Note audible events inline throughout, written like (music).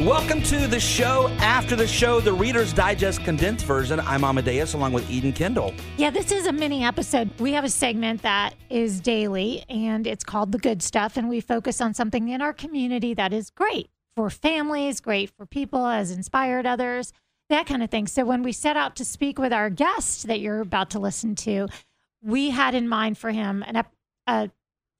Welcome to the show after the show, the Reader's Digest condensed version. I'm Amadeus along with Eden Kendall. Yeah, this is a mini episode. We have a segment that is daily and it's called The Good Stuff. And we focus on something in our community that is great for families, great for people, has inspired others, that kind of thing. So when we set out to speak with our guest that you're about to listen to, we had in mind for him an, a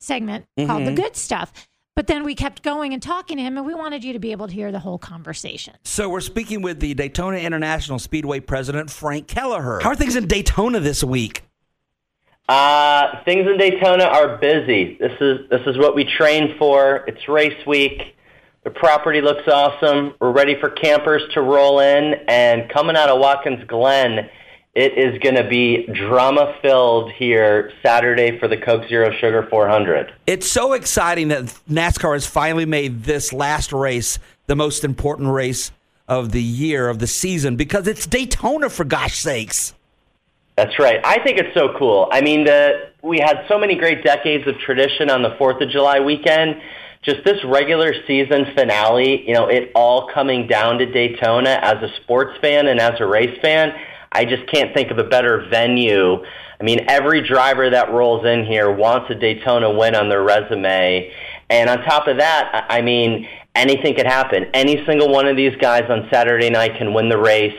segment called The mm-hmm. Good Stuff. But then we kept going and talking to him, and we wanted you to be able to hear the whole conversation. So we're speaking with the Daytona International Speedway president, Frank Kelleher. How are things in Daytona this week? Uh, things in Daytona are busy. This is this is what we train for. It's race week. The property looks awesome. We're ready for campers to roll in, and coming out of Watkins Glen, it is going to be drama filled here Saturday for the Coke Zero Sugar 400. It's so exciting that NASCAR has finally made this last race the most important race of the year, of the season, because it's Daytona, for gosh sakes. That's right. I think it's so cool. I mean, the, we had so many great decades of tradition on the 4th of July weekend. Just this regular season finale, you know, it all coming down to Daytona as a sports fan and as a race fan. I just can't think of a better venue. I mean, every driver that rolls in here wants a Daytona win on their resume. And on top of that, I mean, anything could happen. Any single one of these guys on Saturday night can win the race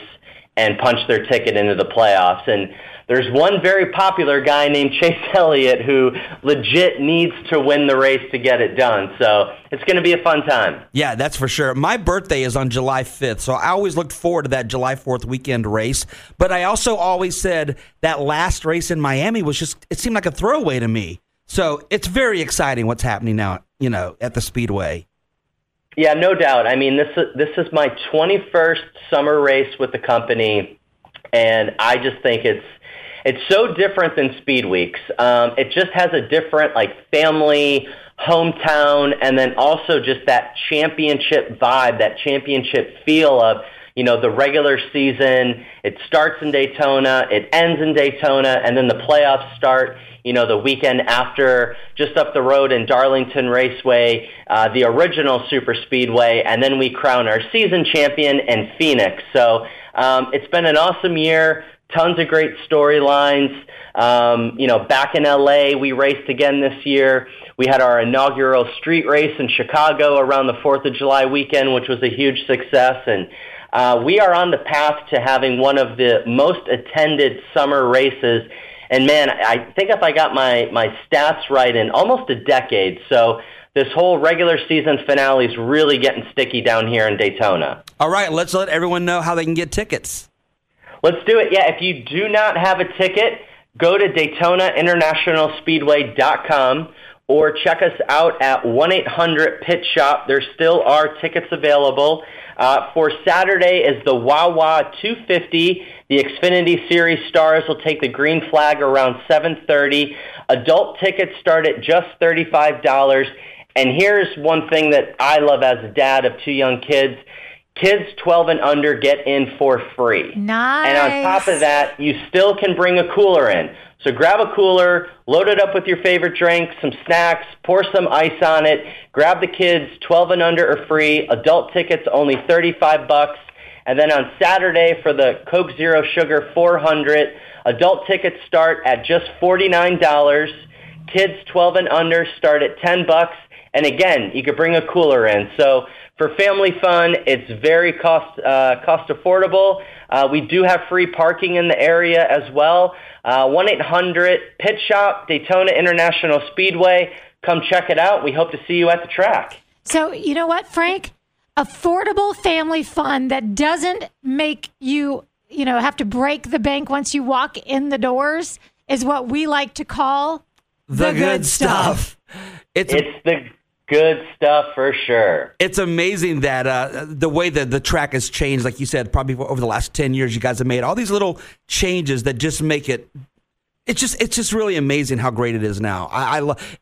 and punch their ticket into the playoffs. And there's one very popular guy named Chase (laughs) Elliott who legit needs to win the race to get it done. So it's going to be a fun time. Yeah, that's for sure. My birthday is on July 5th, so I always looked forward to that July 4th weekend race. But I also always said that last race in Miami was just, it seemed like a throwaway to me. So it's very exciting what's happening now, you know, at the Speedway. Yeah, no doubt. I mean, this is, this is my 21st summer race with the company, and I just think it's it's so different than Speed Weeks. Um, it just has a different like family, hometown, and then also just that championship vibe, that championship feel of you know the regular season. It starts in Daytona, it ends in Daytona, and then the playoffs start you know, the weekend after, just up the road in Darlington Raceway, uh, the original Super Speedway, and then we crown our season champion in Phoenix. So um, it's been an awesome year. Tons of great storylines. Um, you know, back in LA, we raced again this year. We had our inaugural street race in Chicago around the 4th of July weekend, which was a huge success. And uh, we are on the path to having one of the most attended summer races and man, I think if I got my, my stats right in almost a decade. So this whole regular season finale is really getting sticky down here in Daytona. All right, let's let everyone know how they can get tickets. Let's do it. Yeah, if you do not have a ticket, go to DaytonaInternationalSpeedway.com or check us out at 1-800-PIT SHOP. There still are tickets available. Uh, for Saturday is the Wawa 250. The Xfinity Series stars will take the green flag around 7:30. Adult tickets start at just $35. And here's one thing that I love as a dad of two young kids. Kids 12 and under get in for free. Nice. And on top of that, you still can bring a cooler in. So grab a cooler, load it up with your favorite drink, some snacks, pour some ice on it. Grab the kids, 12 and under are free. Adult tickets only 35 bucks. And then on Saturday for the Coke Zero Sugar 400, adult tickets start at just $49. Kids 12 and under start at 10 bucks. And again, you could bring a cooler in. So for family fun, it's very cost uh, cost affordable. Uh, we do have free parking in the area as well. Uh, 1-800-PIT SHOP, Daytona International Speedway. Come check it out. We hope to see you at the track. So, you know what, Frank? Affordable family fun that doesn't make you, you know, have to break the bank once you walk in the doors is what we like to call The, good, stuff. It's It's the good stuff for sure. it's amazing that uh, the way that the track has changed, like you said, probably over the last ten years, you guys have made all these little changes that just make it. It's just it's just really amazing how great it is now. I, I love.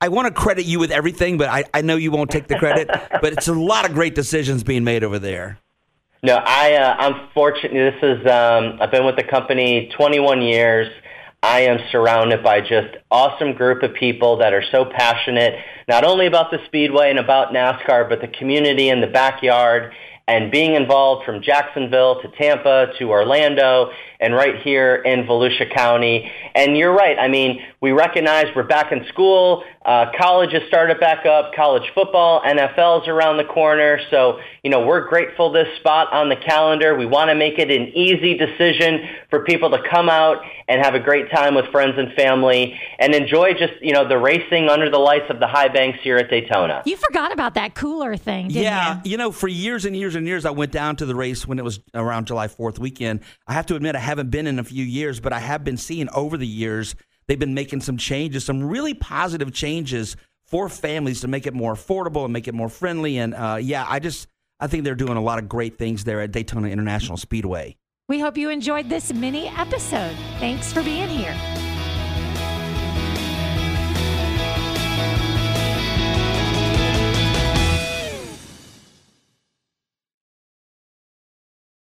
I want to credit you with everything, but I, I know you won't take the credit. (laughs) but it's a lot of great decisions being made over there. No, I uh, I'm fortunate. This is um, I've been with the company 21 years. I am surrounded by just awesome group of people that are so passionate, not only about the Speedway and about NASCAR, but the community and the backyard and being involved from Jacksonville to Tampa to Orlando and right here in Volusia County. And you're right. I mean, we recognize we're back in school. Uh, college has started back up. College football, NFL's around the corner. So, you know, we're grateful this spot on the calendar. We want to make it an easy decision for people to come out and have a great time with friends and family and enjoy just, you know, the racing under the lights of the high banks here at Daytona. You forgot about that cooler thing, yeah, you? you know, for years and years and years, I went down to the race when it was around July 4th weekend. I have to admit, I haven't been in a few years, but I have been seeing over the years they've been making some changes, some really positive changes for families to make it more affordable and make it more friendly. And uh, yeah, I just I think they're doing a lot of great things there at Daytona International Speedway. We hope you enjoyed this mini episode. Thanks for being here.